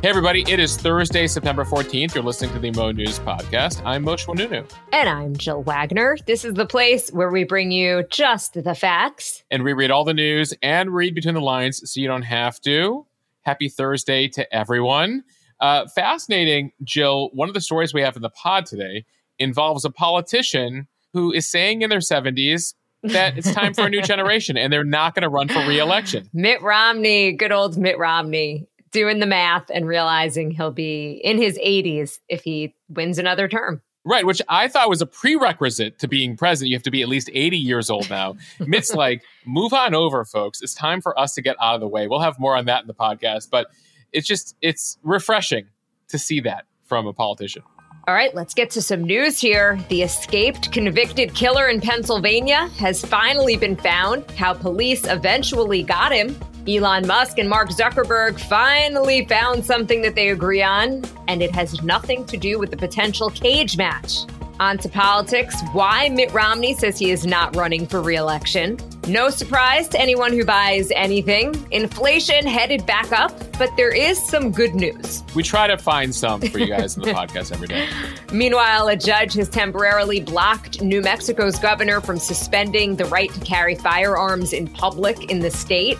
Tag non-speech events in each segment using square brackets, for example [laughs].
Hey, everybody, it is Thursday, September 14th. You're listening to the Mo News Podcast. I'm Mosheh Oinounou. And I'm Jill Wagner. This is the place where we bring you just the facts. And we read all the news and read between the lines so you don't have to. Happy Thursday to everyone. Uh, fascinating, Jill. One of the stories we have in the pod today involves a politician who is saying in their 70s that it's time for a new [laughs] generation and they're not going to run for reelection. Mitt Romney, good old Mitt Romney doing the math and realizing he'll be in his 80s if he wins another term. Right, which I thought was a prerequisite to being president. You have to be at least 80 years old now. [laughs] Mitt's like, move on over, folks. It's time for us to get out of the way. We'll have more on that in the podcast, but it's just, it's refreshing to see that from a politician. All right, let's get to some news here. The escaped convicted killer in Pennsylvania has finally been found. How police eventually got him. Elon Musk and Mark Zuckerberg finally found something that they agree on, and it has nothing to do with the potential cage match. On to politics. Why Mitt Romney says he is not running for reelection. No surprise to anyone who buys anything. Inflation headed back up, but there is some good news. We try to find some for you guys in the podcast every day. [laughs] Meanwhile, a judge has temporarily blocked New Mexico's governor from suspending the right to carry firearms in public in the state.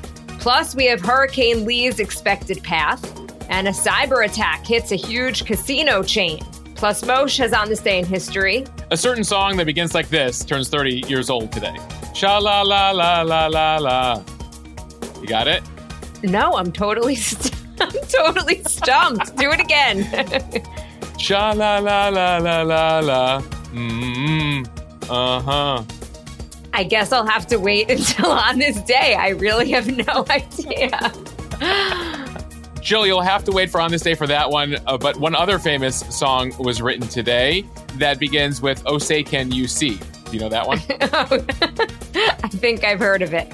Plus, we have Hurricane Lee's expected path, and a cyber attack hits a huge casino chain. Plus, Mosheh has on this day in history. A certain song that begins like this turns 30 years old today. Sha la la la la la la. You got it? No, I'm totally, [laughs] st- I'm totally stumped. Do it again. [laughs] Sha la la la la la la. Mm-hmm. Uh huh. I guess I'll have to wait [laughs] until on this day. I really have no [laughs] idea. Jill, you'll have to wait for on this day for that one. Uh, but one other famous song was written today that begins with "Oh say can you see." Do you know that one? [laughs] I think I've heard of it.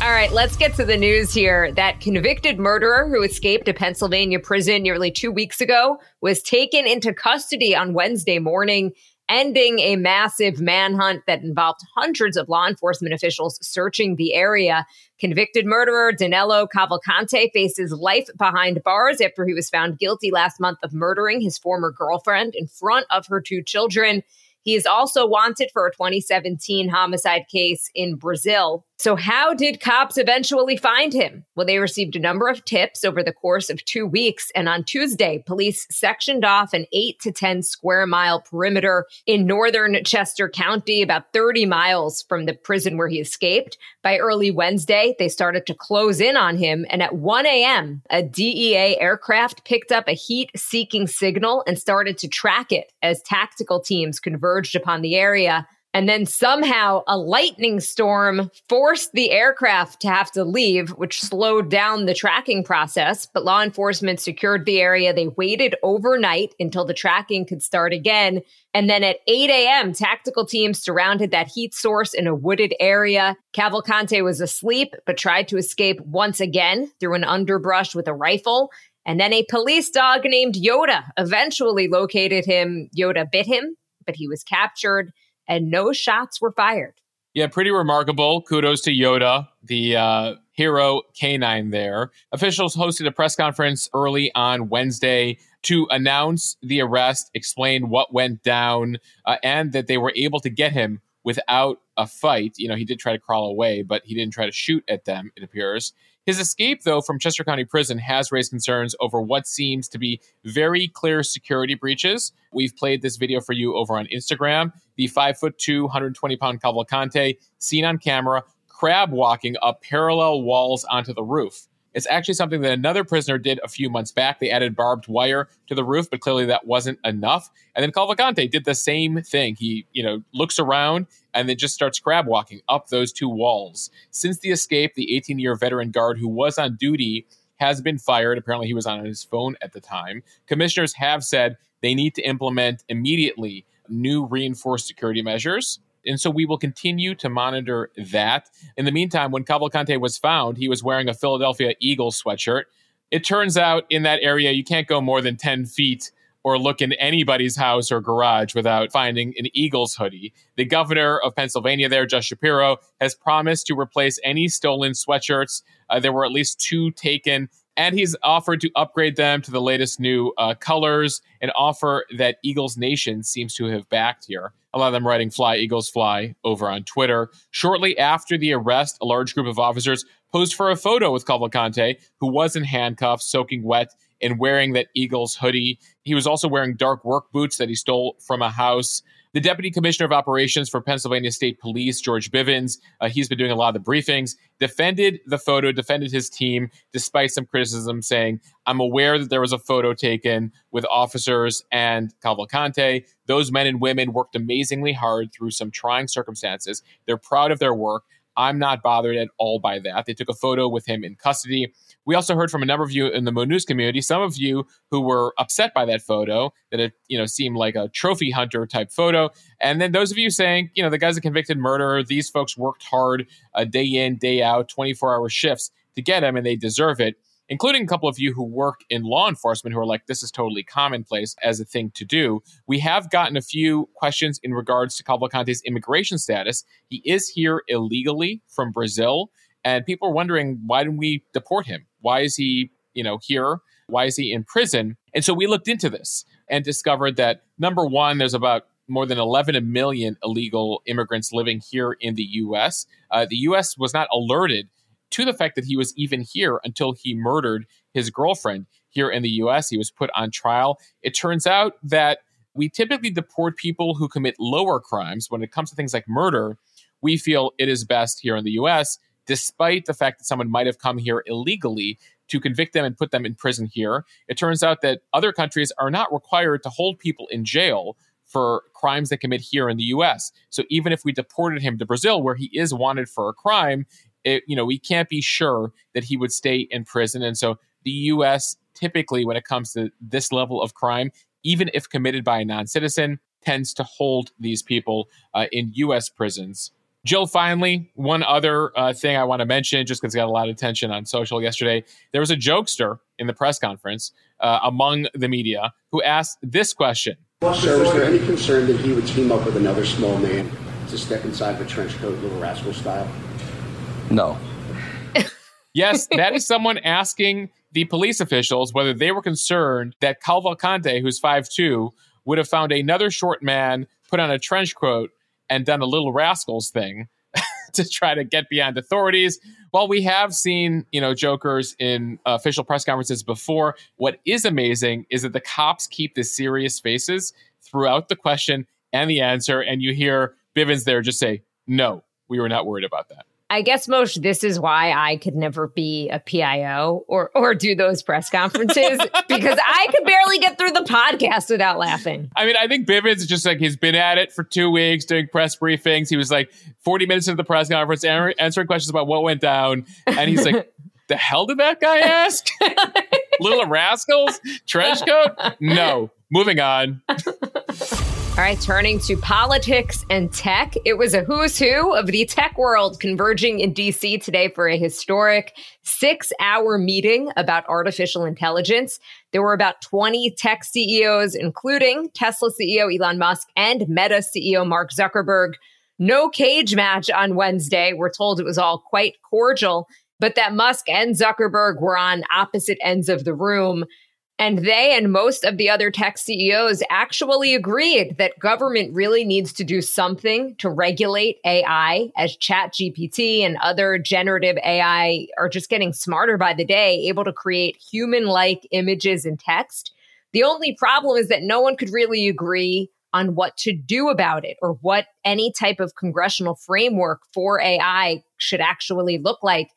All right, let's get to the news here. That convicted murderer who escaped a Pennsylvania prison nearly two weeks ago was taken into custody on Wednesday morning ending a massive manhunt that involved hundreds of law enforcement officials searching the area. Convicted murderer Danelo Cavalcante faces life behind bars after he was found guilty last month of murdering his former girlfriend in front of her two children. He is also wanted for a 2017 homicide case in Brazil. So, how did cops eventually find him? Well, they received a number of tips over the course of two weeks. And on Tuesday, police sectioned off an eight to 10 square mile perimeter in northern Chester County, about 30 miles from the prison where he escaped. By early Wednesday, they started to close in on him. And at 1 a.m., a DEA aircraft picked up a heat seeking signal and started to track it as tactical teams converged upon the area. And then somehow a lightning storm forced the aircraft to have to leave, which slowed down the tracking process. But law enforcement secured the area. They waited overnight until the tracking could start again. And then at 8 a.m., tactical teams surrounded that heat source in a wooded area. Cavalcante was asleep, but tried to escape once again through an underbrush with a rifle. And then a police dog named Yoda eventually located him. Yoda bit him, but he was captured and no shots were fired. Yeah, pretty remarkable. Kudos to Yoda, the uh, hero canine there. Officials hosted a press conference early on Wednesday to announce the arrest, explain what went down, uh, and that they were able to get him without a fight. You know, he did try to crawl away, but he didn't try to shoot at them, it appears. His escape, though, from Chester County Prison has raised concerns over what seems to be very clear security breaches. We've played this video for you over on Instagram. The five foot two, 120 pound Cavalcante seen on camera crab walking up parallel walls onto the roof. It's actually something that another prisoner did a few months back. They added barbed wire to the roof, but clearly that wasn't enough. And then Cavalcante did the same thing. He, you know, looks around and then just starts crab walking up those two walls. Since the escape, the 18 year veteran guard who was on duty has been fired. Apparently, he was on his phone at the time. Commissioners have said they need to implement immediately new reinforced security measures. And so we will continue to monitor that. In the meantime, when Cavalcante was found, he was wearing a Philadelphia Eagles sweatshirt. It turns out in that area, you can't go more than 10 feet or look in anybody's house or garage without finding an Eagles hoodie. The governor of Pennsylvania, there, Josh Shapiro, has promised to replace any stolen sweatshirts. Uh, there were at least two taken And he's offered to upgrade them to the latest new uh, colors, an offer that Eagles Nation seems to have backed here. A lot of them writing Fly Eagles Fly over on Twitter. Shortly after the arrest, a large group of officers posed for a photo with Cavalcante, who was in handcuffs, soaking wet, and wearing that Eagles hoodie. He was also wearing dark work boots that he stole from a house. The Deputy Commissioner of Operations for Pennsylvania State Police, George Bivens, uh, he's been doing a lot of the briefings, defended the photo, defended his team, despite some criticism, saying, I'm aware that there was a photo taken with officers and Cavalcante. Those men and women worked amazingly hard through some trying circumstances. They're proud of their work. I'm not bothered at all by that. They took a photo with him in custody. We also heard from a number of you in the Mo News community, some of you who were upset by that photo, that it you know seemed like a trophy hunter type photo, and then those of you saying, you know, the guy's a convicted murderer. These folks worked hard, uh, day in, day out, 24 hour shifts to get him, and they deserve it including a couple of you who work in law enforcement who are like, this is totally commonplace as a thing to do. We have gotten a few questions in regards to Cavalcante's immigration status. He is here illegally from Brazil, and people are wondering, why didn't we deport him? Why is he, you know, here? Why is he in prison? And so we looked into this and discovered that number one, there's about more than 11 million illegal immigrants living here in the U.S. Uh, the U.S. was not alerted to the fact that he was even here until he murdered his girlfriend here in the US. He was put on trial. It turns out that we typically deport people who commit lower crimes. When it comes to things like murder, we feel it is best here in the US, despite the fact that someone might have come here illegally to convict them and put them in prison here. It turns out that other countries are not required to hold people in jail for crimes they commit here in the US. So even if we deported him to Brazil, where he is wanted for a crime, it, you know, we can't be sure that he would stay in prison. And so the U.S. typically, when it comes to this level of crime, even if committed by a non citizen, tends to hold these people uh, in U.S. prisons. Jill, finally, one other uh, thing I want to mention, just because it got a lot of attention on social yesterday. There was a jokester in the press conference uh, among the media who asked this question Sir, was there any concern that he would team up with another small man to step inside of a trench coat, little rascal style? No. [laughs] yes, that is someone asking the police officials whether they were concerned that Cavalcante, who's 5'2, would have found another short man, put on a trench coat, and done a little rascals thing [laughs] to try to get beyond authorities. While we have seen, you know, jokers in uh, official press conferences before, what is amazing is that the cops keep the serious faces throughout the question and the answer, and you hear Bivens there just say, "No, we were not worried about that." I guess most this is why I could never be a PIO or or do those press conferences [laughs] because I could barely get through the podcast without laughing. I mean, I think Bivens is just like he's been at it for two weeks doing press briefings. He was like 40 minutes into the press conference answering questions about what went down, and he's like, [laughs] "The hell did that guy ask? [laughs] Little rascals, trench coat? No." Moving on. All right, turning to politics and tech. It was a who's who of the tech world converging in DC today for a historic six hour meeting about artificial intelligence. There were about 20 tech CEOs, including Tesla CEO Elon Musk and Meta CEO Mark Zuckerberg. No cage match on Wednesday. We're told it was all quite cordial, but that Musk and Zuckerberg were on opposite ends of the room. And they and most of the other tech CEOs actually agreed that government really needs to do something to regulate AI as ChatGPT and other generative AI are just getting smarter by the day, able to create human like images and text. The only problem is that no one could really agree on what to do about it or what any type of congressional framework for AI should actually look like.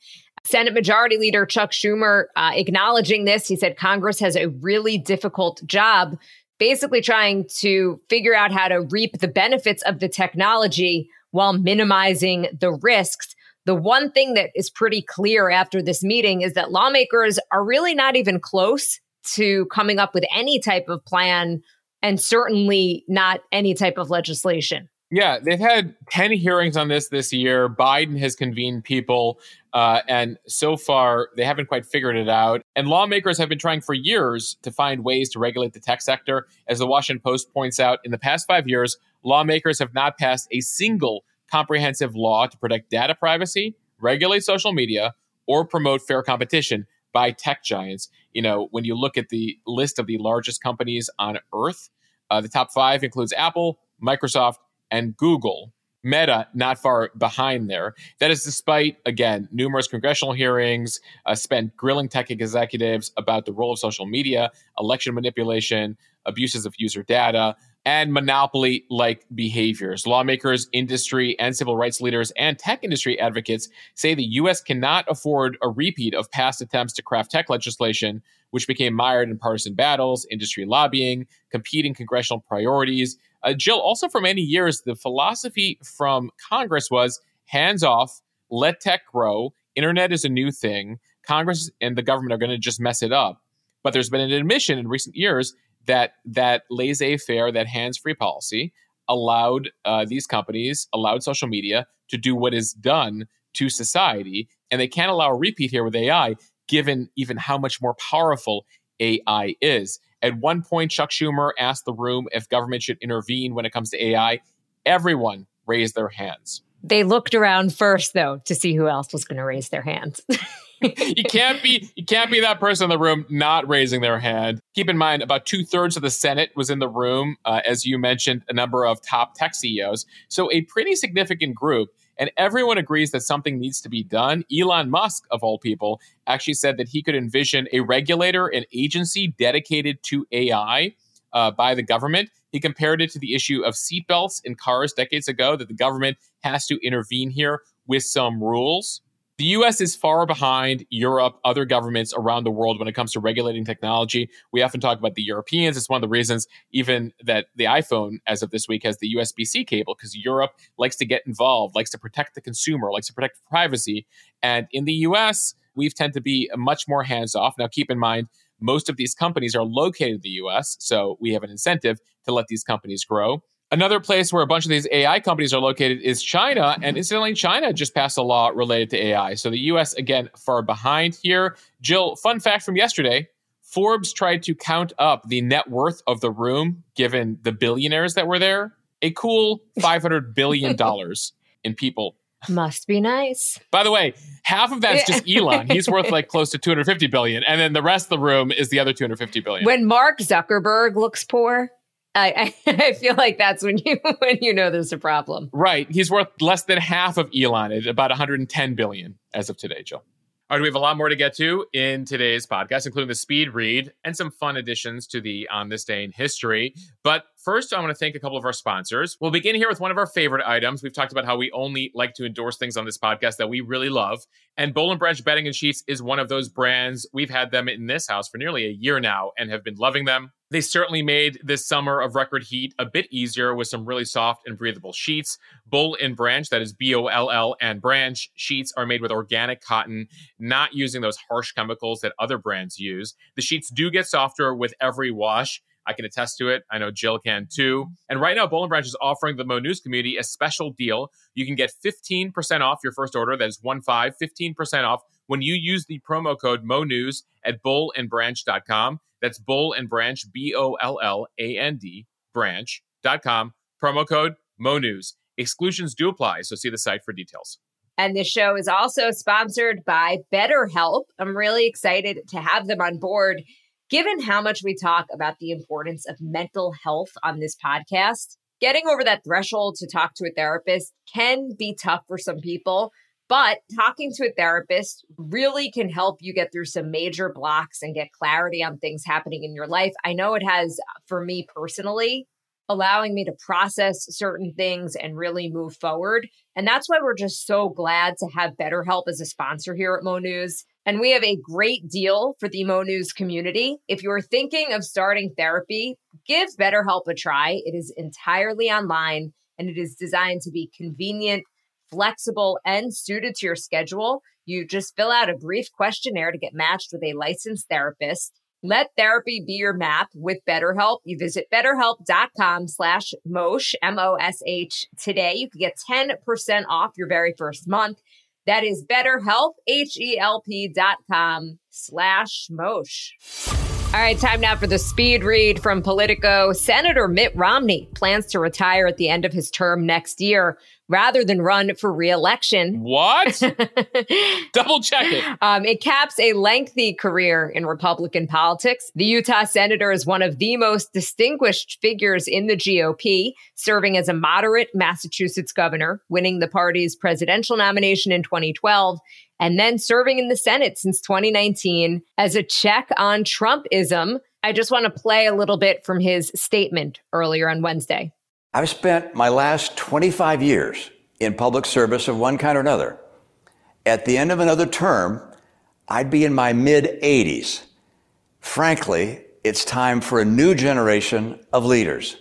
Senate Majority Leader Chuck Schumer uh, acknowledging this. He said Congress has a really difficult job, basically trying to figure out how to reap the benefits of the technology while minimizing the risks. The one thing that is pretty clear after this meeting is that lawmakers are really not even close to coming up with any type of plan and certainly not any type of legislation. Yeah, they've had 10 hearings on this this year. Biden has convened people, uh, and so far they haven't quite figured it out. And lawmakers have been trying for years to find ways to regulate the tech sector. As the Washington Post points out, in the past five years, lawmakers have not passed a single comprehensive law to protect data privacy, regulate social media, or promote fair competition. by tech giants. You know, when you look at the list of the largest companies on earth, uh, the top five includes Apple, Microsoft, and Google. Meta not far behind there. That is despite, again, numerous congressional hearings, uh, spent grilling tech executives about the role of social media, election manipulation, abuses of user data, and monopoly like behaviors. Lawmakers, industry, and civil rights leaders and tech industry advocates say the U.S. cannot afford a repeat of past attempts to craft tech legislation, which became mired in partisan battles, industry lobbying, competing congressional priorities, uh, Jill, also for many years, the philosophy from Congress was hands off, let tech grow. Internet is a new thing. Congress and the government are going to just mess it up. But there's been an admission in recent years that that laissez-faire, that hands-free policy, allowed uh, these companies, allowed social media to do what is done to society, and they can't allow a repeat here with AI, given even how much more powerful AI is. At one point, Chuck Schumer asked the room if government should intervene when it comes to AI. Everyone raised their hands. They looked around first, though, to see who else was going to raise their hands. you can't be you can't be that person in the room not raising their hand. Keep in mind, about two thirds of the Senate was in the room, uh, as you mentioned, a number of top tech CEOs. So a pretty significant group and everyone agrees that something needs to be done. Elon Musk, of all people, actually said that he could envision a regulator, an agency dedicated to AI uh, by the government. He compared it to the issue of seatbelts in cars decades ago, that the government has to intervene here with some rules. The US is far behind Europe, other governments around the world when it comes to regulating technology. We often talk about the Europeans. It's one of the reasons, even that the iPhone, as of this week, has the USB C cable, because Europe likes to get involved, likes to protect the consumer, likes to protect privacy. And in the US, we tend to be much more hands off. Now, keep in mind, most of these companies are located in the US, so we have an incentive to let these companies grow. Another place where a bunch of these AI companies are located is China. And mm-hmm. incidentally, China just passed a law related to AI. So the US, again, far behind here. Jill, fun fact from yesterday Forbes tried to count up the net worth of the room given the billionaires that were there. A cool $500 billion [laughs] in people. Must be nice. By the way, half of that's just Elon. He's worth like close to 250 billion. And then the rest of the room is the other 250 billion. When Mark Zuckerberg looks poor, I, [laughs] I, feel like that's when you [laughs] when you know there's a problem. Right. He's worth less than half of Elon at about 110 billion as of today, Jill. All right, we have a lot more to get to in today's podcast, including the speed read and some fun additions to the On This Day in History. But first, I want to thank a couple of our sponsors. We'll begin here with one of our favorite items. We've talked about how we only like to endorse things on this podcast that we really love. And Boll and Branch bedding and sheets is one of those brands. We've had them in this house for nearly a year now and have been loving them. They certainly made this summer of record heat a bit easier with some really soft and breathable sheets. Boll and Branch, that is B O L L and Branch sheets are made with organic cotton, not using those harsh chemicals that other brands use. The sheets do get softer with every wash. I can attest to it. I know Jill can too. And right now, Boll and Branch is offering the Mo News community a special deal. You can get 15% off your first order. That is one five, 15% off when you use the promo code Mo News at bollandbranch.com. That's Boll and Branch, B O L L A N D, branch.com. Promo code Mo News. Exclusions do apply, so see the site for details. And this show is also sponsored by BetterHelp. I'm really excited to have them on board. Given how much we talk about the importance of mental health on this podcast, getting over that threshold to talk to a therapist can be tough for some people. But talking to a therapist really can help you get through some major blocks and get clarity on things happening in your life. I know it has for me personally, allowing me to process certain things and really move forward. And that's why we're just so glad to have BetterHelp as a sponsor here at Mo News. And we have a great deal for the Mo News community. If you're thinking of starting therapy, give BetterHelp a try. It is entirely online and it is designed to be convenient flexible, and suited to your schedule. You just fill out a brief questionnaire to get matched with a licensed therapist. Let therapy be your map with BetterHelp. You visit betterhelp.com slash Mosh, M-O-S-H today. You can get 10% off your very first month. That is betterhelp, H-E-L-P dot com slash Mosh. All right, time now for the speed read from Politico. Senator Mitt Romney plans to retire at the end of his term next year. Rather than run for reelection. What? [laughs] Double check it. Um, it caps a lengthy career in Republican politics. The Utah senator is one of the most distinguished figures in the GOP, serving as a moderate Massachusetts governor, winning the party's presidential nomination in 2012 and then serving in the Senate since 2019 as a check on Trumpism. I just want to play a little bit from his statement earlier on Wednesday. I've spent my last 25 years in public service of one kind or another. At the end of another term, I'd be in my mid 80s. Frankly, it's time for a new generation of leaders.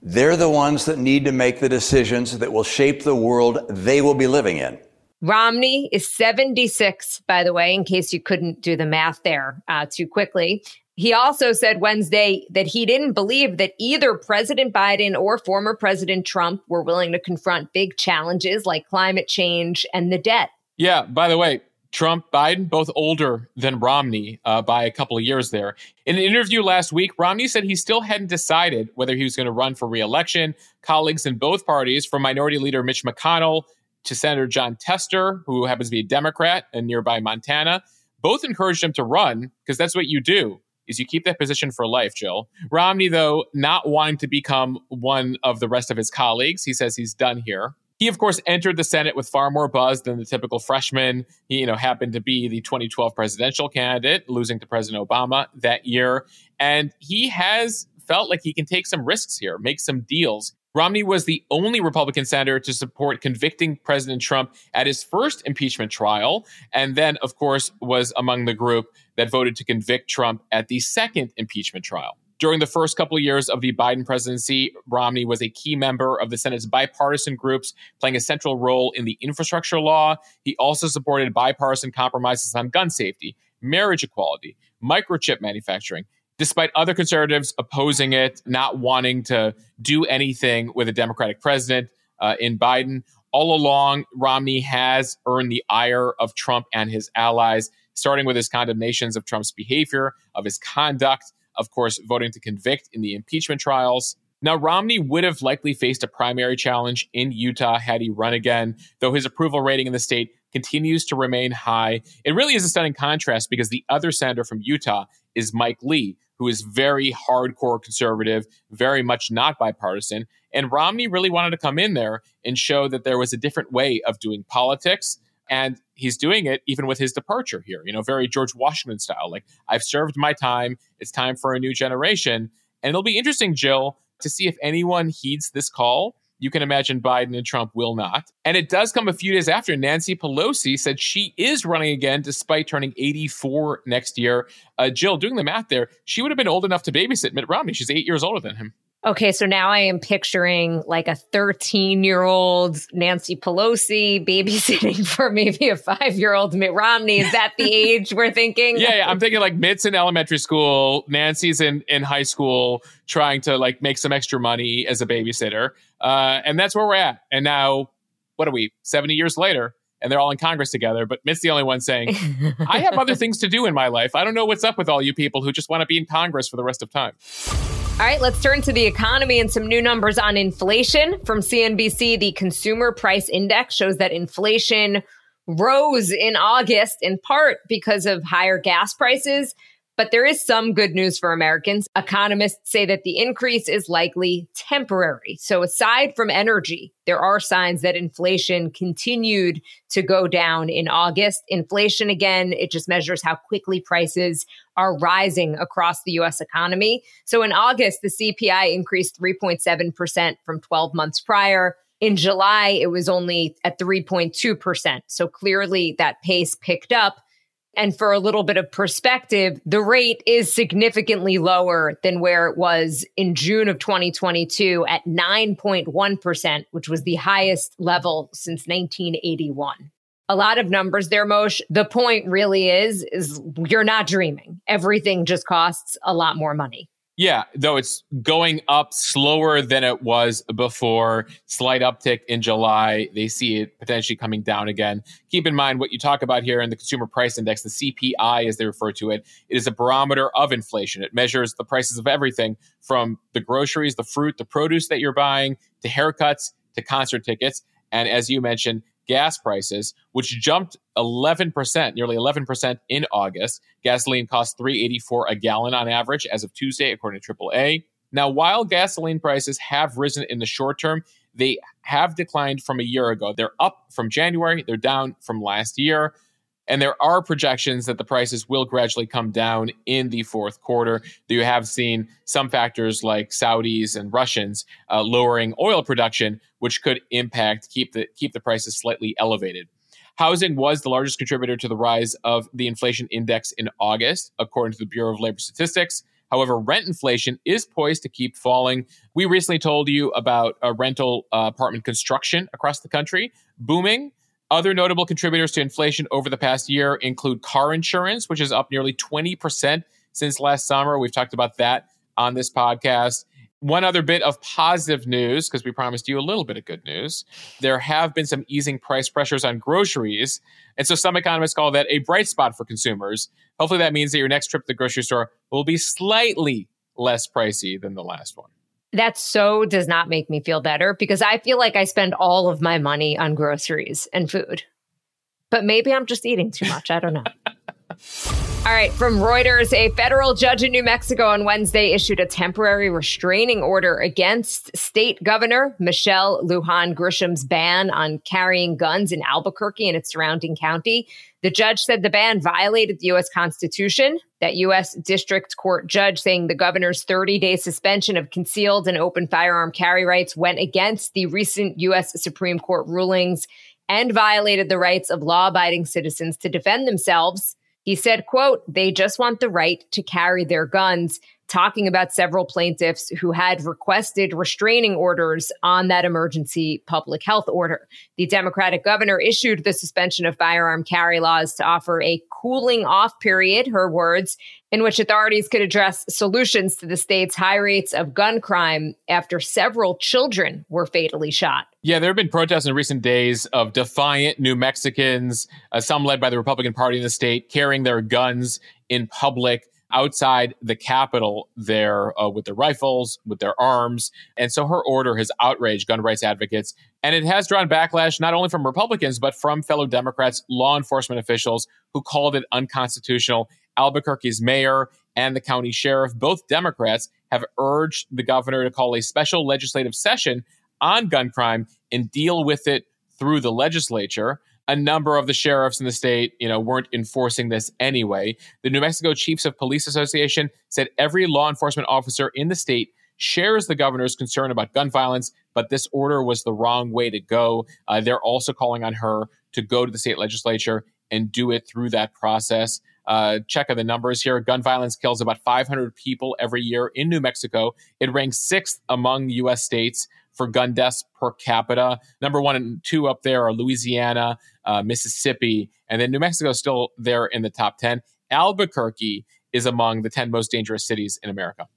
They're the ones that need to make the decisions that will shape the world they will be living in. Romney is 76, by the way, in case you couldn't do the math there uh, too quickly. He also said Wednesday that he didn't believe that either President Biden or former President Trump were willing to confront big challenges like climate change and the debt. Yeah, by the way, Trump, Biden, both older than Romney uh, by a couple of years there. In an interview last week, Romney said he still hadn't decided whether he was going to run for reelection. Colleagues in both parties, from Minority Leader Mitch McConnell to Senator Jon Tester, who happens to be a Democrat in nearby Montana, both encouraged him to run because that's what you do is you keep that position for life, Jill. Romney, though, not wanting to become one of the rest of his colleagues, he says he's done here. He, of course, entered the Senate with far more buzz than the typical freshman. He, you know, happened to be the 2012 presidential candidate, losing to President Obama that year. And he has felt like he can take some risks here, make some deals. Romney was the only Republican senator to support convicting President Trump at his first impeachment trial, and then, of course, was among the group that voted to convict Trump at the second impeachment trial. During the first couple of years of the Biden presidency, Romney was a key member of the Senate's bipartisan groups, playing a central role in the infrastructure law. He also supported bipartisan compromises on gun safety, marriage equality, microchip manufacturing, despite other conservatives opposing it, not wanting to do anything with a Democratic president uh, in Biden. All along, Romney has earned the ire of Trump and his allies, starting with his condemnations of Trump's behavior, of his conduct, of course, voting to convict in the impeachment trials. Now, Romney would have likely faced a primary challenge in Utah had he run again, though his approval rating in the state continues to remain high. It really is a stunning contrast because the other senator from Utah is Mike Lee, who is very hardcore conservative, very much not bipartisan. And Romney really wanted to come in there and show that there was a different way of doing politics. And he's doing it even with his departure here, you know, very George Washington style. Like, I've served my time. It's time for a new generation. And it'll be interesting, Jill, to see if anyone heeds this call you can imagine Biden and Trump will not. And it does come a few days after Nancy Pelosi said she is running again despite turning 84 next year. Uh, Jill, doing the math there, she would have been old enough to babysit Mitt Romney. She's eight years older than him. Okay, so now I am picturing like a 13 year old Nancy Pelosi babysitting [laughs] for maybe a five year old Mitt Romney. Is that the [laughs] age we're thinking? Yeah, yeah, I'm thinking like Mitt's in elementary school, Nancy's in, in high school, trying to like make some extra money as a babysitter. Uh, and that's where we're at. And now, what are we, 70 years later? and they're all in Congress together. But Mitt's the only one saying, I have other [laughs] things to do in my life. I don't know what's up with all you people who just want to be in Congress for the rest of time. All right, let's turn to the economy and some new numbers on inflation. From CNBC, the Consumer Price Index shows that inflation rose in August in part because of higher gas prices but there is some good news for Americans. Economists say that the increase is likely temporary. So aside from energy, there are signs that inflation continued to go down in August. Inflation, again, it just measures how quickly prices are rising across the US economy. So in August, the CPI increased 3.7% from 12 months prior. In July, it was only at 3.2%. So clearly that pace picked up. And for a little bit of perspective, the rate is significantly lower than where it was in June of 2022 at 9.1%, which was the highest level since 1981. A lot of numbers there, Mosheh. The point really is, is you're not dreaming. Everything just costs a lot more money. Yeah, though it's going up slower than it was before. Slight uptick in July. They see it potentially coming down again. Keep in mind what you talk about here in the Consumer Price Index, the CPI, as they refer to it. It is a barometer of inflation. It measures the prices of everything from the groceries, the fruit, the produce that you're buying, to haircuts, to concert tickets. And as you mentioned, gas prices, which jumped 11%, nearly 11% in August. Gasoline cost 384 a gallon on average as of Tuesday, according to AAA. Now, while gasoline prices have risen in the short term, they have declined from a year ago. They're up from January, they're down from last year. And there are projections that the prices will gradually come down in the fourth quarter. You have seen some factors like Saudis and Russians uh, lowering oil production, which could impact keep the keep the prices slightly elevated. Housing was the largest contributor to the rise of the inflation index in August, according to the Bureau of Labor Statistics. However, rent inflation is poised to keep falling. We recently told you about a rental uh, apartment construction across the country booming. Other notable contributors to inflation over the past year include car insurance, which is up nearly 20% since last summer. We've talked about that on this podcast. One other bit of positive news, because we promised you a little bit of good news. There have been some easing price pressures on groceries. And so some economists call that a bright spot for consumers. Hopefully, that means that your next trip to the grocery store will be slightly less pricey than the last one. That so does not make me feel better because I feel like I spend all of my money on groceries and food. But maybe I'm just eating too much. I don't know. [laughs] All right, from Reuters, a federal judge in New Mexico on Wednesday issued a temporary restraining order against state governor Michelle Lujan Grisham's ban on carrying guns in Albuquerque and its surrounding county. The judge said the ban violated the U.S. Constitution. That U.S. District Court judge saying the governor's 30 day suspension of concealed and open firearm carry rights went against the recent U.S. Supreme Court rulings and violated the rights of law abiding citizens to defend themselves. He said, quote, they just want the right to carry their guns, talking about several plaintiffs who had requested restraining orders on that emergency public health order. The Democratic governor issued the suspension of firearm carry laws to offer a cooling off period, her words, in which authorities could address solutions to the state's high rates of gun crime after several children were fatally shot. Yeah, there have been protests in recent days of defiant New Mexicans, uh, some led by the Republican Party in the state, carrying their guns in public outside the Capitol there uh, with their rifles, with their arms. And so her order has outraged gun rights advocates. And it has drawn backlash not only from Republicans, but from fellow Democrats, law enforcement officials who called it unconstitutional. Albuquerque's mayor and the county sheriff, both Democrats, have urged the governor to call a special legislative session on gun crime and deal with it through the legislature. A number of the sheriffs in the state, you know, weren't enforcing this anyway. The New Mexico Chiefs of Police Association said every law enforcement officer in the state shares the governor's concern about gun violence, but this order was the wrong way to go. Uh, they're also calling on her to go to the state legislature and do it through that process. Uh, check of the numbers here. Gun violence kills about 500 people every year in New Mexico. It ranks sixth among U.S. states for gun deaths per capita. Number one and two up there are Louisiana, uh, Mississippi, and then New Mexico is still there in the top 10. Albuquerque is among the 10 most dangerous cities in America.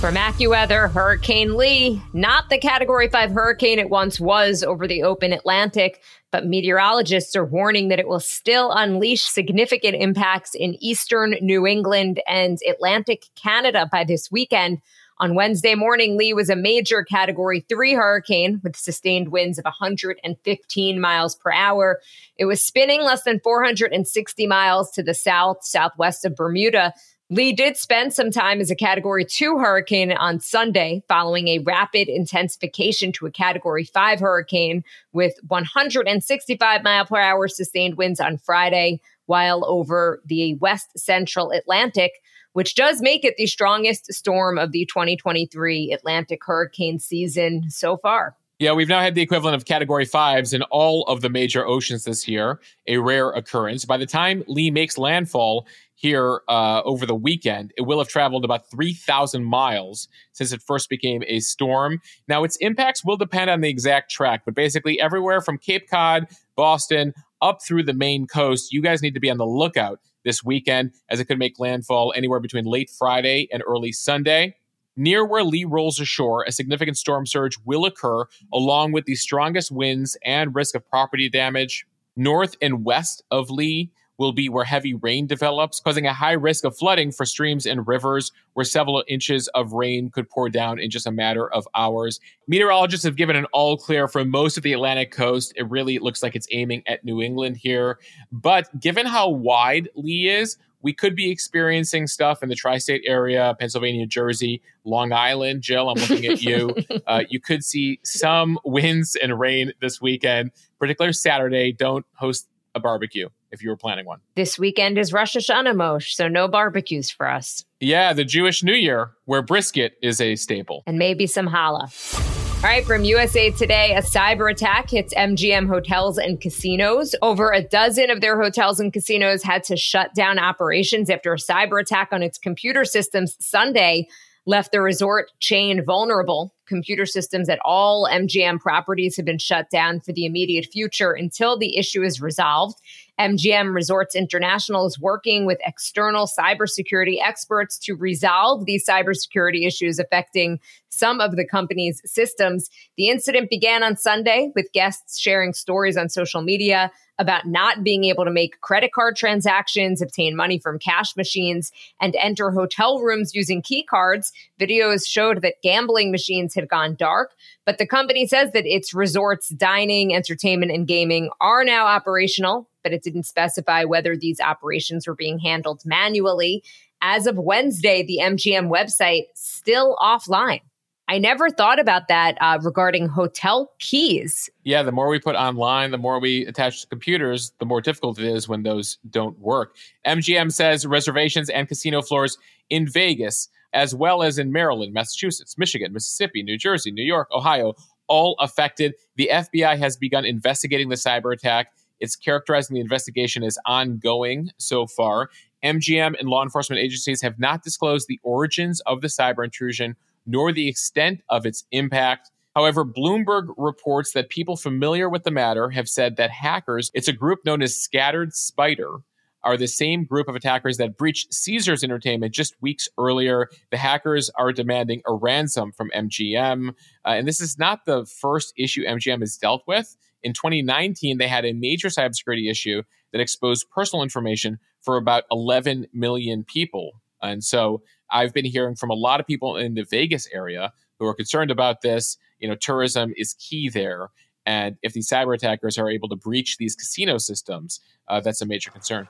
From AccuWeather, Hurricane Lee, not the Category 5 hurricane it once was over the open Atlantic, but meteorologists are warning that it will still unleash significant impacts in eastern New England and Atlantic Canada by this weekend. On Wednesday morning, Lee was a major Category 3 hurricane with sustained winds of 115 miles per hour. It was spinning less than 460 miles to the south, southwest of Bermuda. Lee did spend some time as a Category 2 hurricane on Sunday, following a rapid intensification to a Category 5 hurricane with 165 mile per hour sustained winds on Friday, while over the west central Atlantic which does make it the strongest storm of the 2023 Atlantic hurricane season so far. Yeah, we've now had the equivalent of category fives in all of the major oceans this year, a rare occurrence. By the time Lee makes landfall here uh, over the weekend, it will have traveled about 3,000 miles since it first became a storm. Now, its impacts will depend on the exact track, but basically everywhere from Cape Cod, Boston, up through the Maine coast, you guys need to be on the lookout this weekend as it could make landfall anywhere between late Friday and early Sunday. Near where Lee rolls ashore, a significant storm surge will occur, along with the strongest winds and risk of property damage. North and west of Lee, will be where heavy rain develops, causing a high risk of flooding for streams and rivers, where several inches of rain could pour down in just a matter of hours. Meteorologists have given an all clear for most of the Atlantic coast. It really looks like it's aiming at New England here. But given how wide Lee is, we could be experiencing stuff in the tri state area, Pennsylvania, Jersey, Long Island. Jill, I'm looking at you. [laughs] uh, you could see some [laughs] winds and rain this weekend, particularly Saturday. Don't host a barbecue if you were planning one. This weekend is Rosh Hashanah, Mosheh, so no barbecues for us. Yeah, the Jewish New Year, where brisket is a staple. And maybe some challah. All right, from USA Today, a cyber attack hits MGM hotels and casinos. Over a dozen of their hotels and casinos had to shut down operations after a cyber attack on its computer systems Sunday left the resort chain vulnerable. Computer systems at all MGM properties have been shut down for the immediate future until the issue is resolved. MGM Resorts International is working with external cybersecurity experts to resolve these cybersecurity issues affecting some of the company's systems. The incident began on Sunday with guests sharing stories on social media about not being able to make credit card transactions, obtain money from cash machines, and enter hotel rooms using key cards. Videos showed that gambling machines had gone dark, but the company says that its resorts, dining, entertainment, and gaming are now operational but it didn't specify whether these operations were being handled manually. As of Wednesday, the MGM website still offline. I never thought about that uh, regarding hotel keys. Yeah, the more we put online, the more we attach to computers, the more difficult it is when those don't work. MGM says reservations and casino floors in Vegas, as well as in Maryland, Massachusetts, Michigan, Mississippi, New Jersey, New York, Ohio, all affected. The FBI has begun investigating the cyber attack. It's characterizing the investigation as ongoing so far. MGM and law enforcement agencies have not disclosed the origins of the cyber intrusion nor the extent of its impact. However, Bloomberg reports that people familiar with the matter have said that hackers, it's a group known as Scattered Spider, are the same group of attackers that breached Caesars Entertainment just weeks earlier. The hackers are demanding a ransom from MGM. Uh, and this is not the first issue MGM has dealt with. In 2019, they had a major cybersecurity issue that exposed personal information for about 11 million people. And so I've been hearing from a lot of people in the Vegas area who are concerned about this. You know, tourism is key there. And if these cyber attackers are able to breach these casino systems, uh, that's a major concern.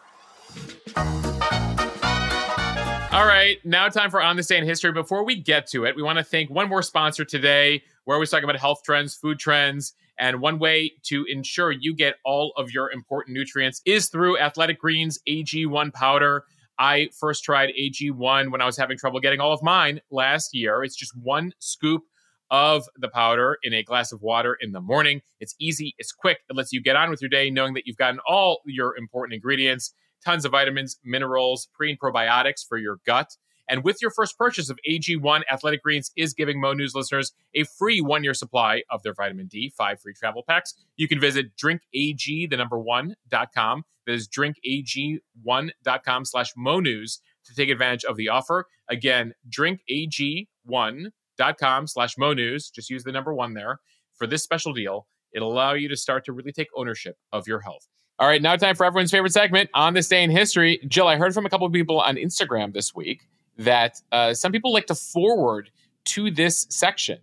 All right, now time for On This Day in History. Before we get to it, we want to thank one more sponsor today. We're always talking about health trends, food trends, and one way to ensure you get all of your important nutrients is through Athletic Greens AG1 powder. I first tried AG1 when I was having trouble getting all of mine last year. It's just one scoop of the powder in a glass of water in the morning. It's easy, it's quick, it lets you get on with your day knowing that you've gotten all your important ingredients, tons of vitamins, minerals, pre and probiotics for your gut. And with your first purchase of AG1, Athletic Greens is giving Mo News listeners a free one year supply of their vitamin D, five free travel packs. You can visit drinkag, the number one, dot com. That is drinkag1.com slash Mo News to take advantage of the offer. Again, drinkag1.com slash Mo News. Just use the number one there for this special deal. It'll allow you to start to really take ownership of your health. All right, now time for everyone's favorite segment on this day in history. Jill, I heard from a couple of people on Instagram this week that uh, some people like to forward to this section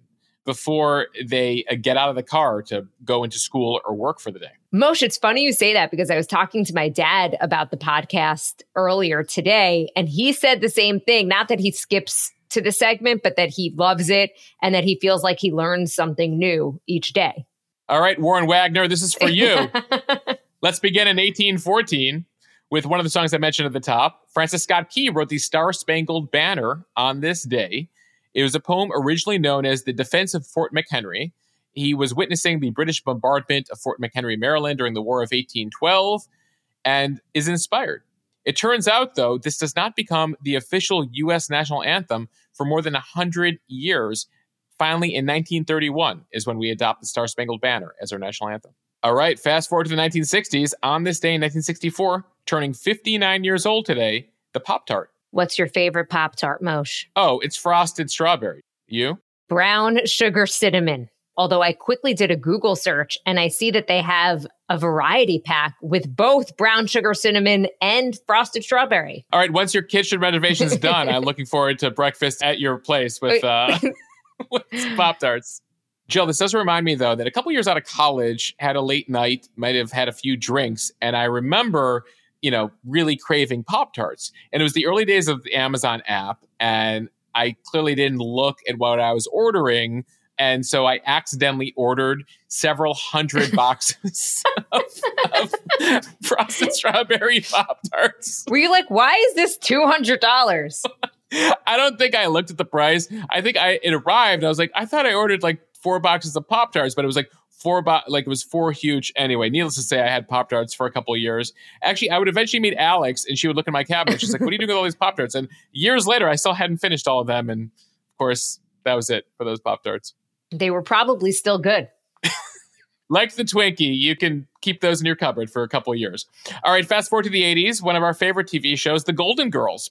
before they uh, get out of the car to go into school or work for the day. Mosheh, it's funny you say that because I was talking to my dad about the podcast earlier today, and he said the same thing. Not that he skips to the segment, but that he loves it and that he feels like he learns something new each day. All right, Warren Wagner, this is for you. [laughs] Let's begin in 1814 with one of the songs I mentioned at the top. Francis Scott Key wrote the Star Spangled Banner on this day. It was a poem originally known as The Defense of Fort McHenry. He was witnessing the British bombardment of Fort McHenry, Maryland during the War of 1812 and is inspired. It turns out, though, this does not become the official U.S. national anthem for more than 100 years. Finally, in 1931 is when we adopt the Star Spangled Banner as our national anthem. All right, fast forward to the 1960s. On this day in 1964, turning 59 years old today, the Pop Tart. What's your favorite Pop Tart, Moshe? Oh, it's frosted strawberry. You? Brown sugar cinnamon. Although I quickly did a Google search and I see that they have a variety pack with both brown sugar cinnamon and frosted strawberry. All right, once your kitchen renovation is done, I'm [laughs] looking forward to breakfast at your place with uh [laughs] [laughs] with Pop Tarts. Jill, this does remind me though that a couple years out of college, had a late night, might have had a few drinks, and I remember, you know, really craving Pop Tarts. And it was the early days of the Amazon app, and I clearly didn't look at what I was ordering. And so I accidentally ordered several hundred [laughs] boxes of, of frosted strawberry Pop Tarts. Were you like, why is this $200? [laughs] I don't think I looked at the price. I think I it arrived. I was like, I thought I ordered like four boxes of Pop Tarts, but it was like four bo- like it was four huge anyway. Needless to say i had pop tarts for a couple of years. Actually i would eventually meet alex and she would look in my cabinet. She's like what are you doing with all these pop tarts and years later i still hadn't finished all of them and of course that was it for those pop tarts They were probably still good. like the twinkie you can keep those in your cupboard for a couple of years. All right fast forward to the 80s one of our favorite tv shows the golden girls.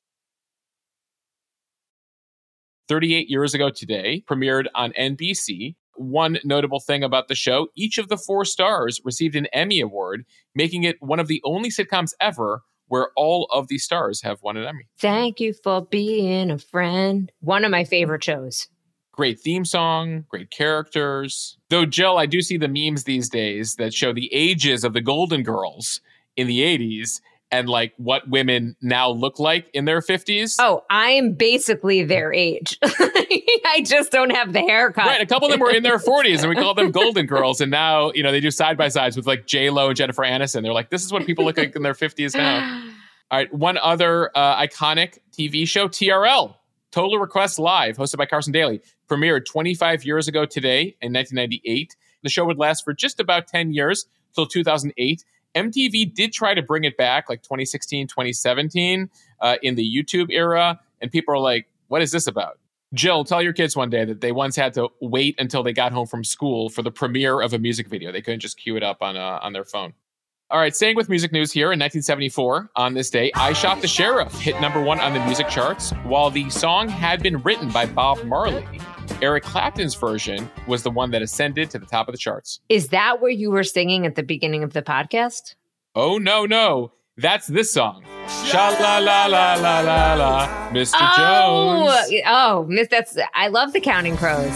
38 years ago today premiered on nbc one notable thing about the show each of the four stars received an Emmy Award, making it one of the only sitcoms ever where all of the stars have won an Emmy. Thank you for being a friend. One of my favorite shows. Great theme song, great characters. Though, Jill, I do see the memes these days that show the ages of the Golden Girls in the 80s and like what women now look like in their 50s. Oh, I am basically their age. [laughs] I just don't have the haircut. Right, a couple of them were in their 40s and we called them Golden Girls. And now, you know, they do side by sides with like J Lo and Jennifer Aniston. They're like, this is what people look like in their 50s now. [gasps] All right, one other uh, iconic TV show, TRL, Total Request Live, hosted by Carson Daly, premiered 25 years ago today in 1998. The show would last for just about 10 years till 2008. MTV did try to bring it back like 2016, 2017 uh, in the YouTube era. And people are like, what is this about? Jill, tell your kids one day that they once had to wait until they got home from school for the premiere of a music video. They couldn't just cue it up on, uh, on their phone. All right, staying with music news here in 1974, on this day, I Shot the Sheriff hit number one on the music charts. While the song had been written by Bob Marley, Eric Clapton's version was the one that ascended to the top of the charts. Is that where you were singing at the beginning of the podcast? Oh, no, no. That's this song. Sha la la la la la la, Mr. Oh, Jones. oh, Miss. That's I love the Counting Crows.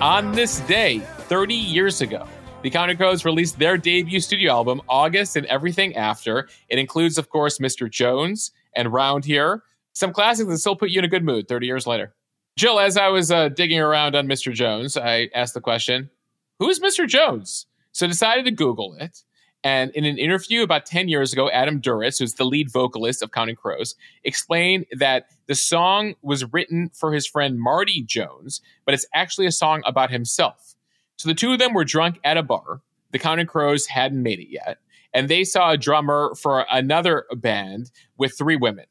On this day, 30 years ago, the Counting Crows released their debut studio album, August and Everything After. It includes, of course, Mr. Jones and Round Here, some classics that still put you in a good mood 30 years later. Jill, as I was uh, digging around on Mr. Jones, I asked the question, Who's Mr. Jones? So I decided to Google it. And in an interview about 10 years ago, Adam Duritz, who's the lead vocalist of Counting Crows, explained that the song was written for his friend Marty Jones, but it's actually a song about himself. So the two of them were drunk at a bar. The Counting Crows hadn't made it yet. And they saw a drummer for another band with three women.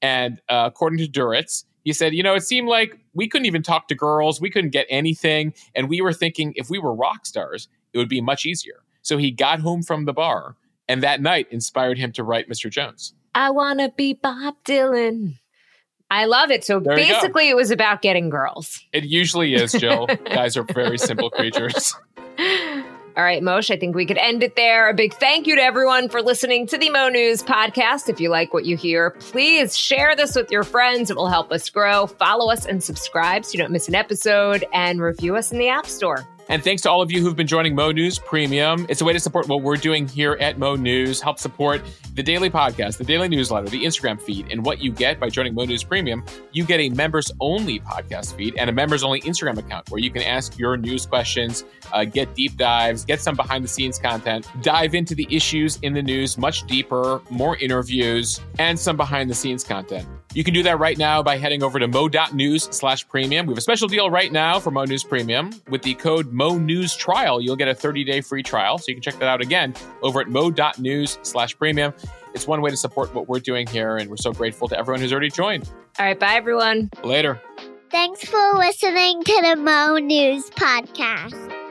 And uh, according to Duritz, he said, you know, it seemed like we couldn't even talk to girls. We couldn't get anything. And we were thinking if we were rock stars, it would be much easier. So he got home from the bar, and that night inspired him to write Mr. Jones. I want to be Bob Dylan. I love it. So There basically, it was about getting girls. It usually is, Jill. [laughs] Guys are very simple creatures. [laughs] All right, Mosheh, I think we could end it there. A big thank you to everyone for listening to the Mo News podcast. If you like what you hear, please share this with your friends. It will help us grow. Follow us and subscribe so you don't miss an episode and review us in the App Store. And thanks to all of you who've been joining Mo News Premium. It's a way to support what we're doing here at Mo News, help support the daily podcast, the daily newsletter, the Instagram feed. And what you get by joining Mo News Premium, you get a members only podcast feed and a members only Instagram account where you can ask your news questions, uh, get deep dives, get some behind the scenes content, dive into the issues in the news much deeper, more interviews, and some behind the scenes content. You can do that right now by heading over to mo.news slash premium. We have a special deal right now for Mo News Premium. With the code Mo News Trial, you'll get a 30 day free trial. So you can check that out again over at mo.news slash premium. It's one way to support what we're doing here, and we're so grateful to everyone who's already joined. All right, bye, everyone. Later. Thanks for listening to the Mo News Podcast.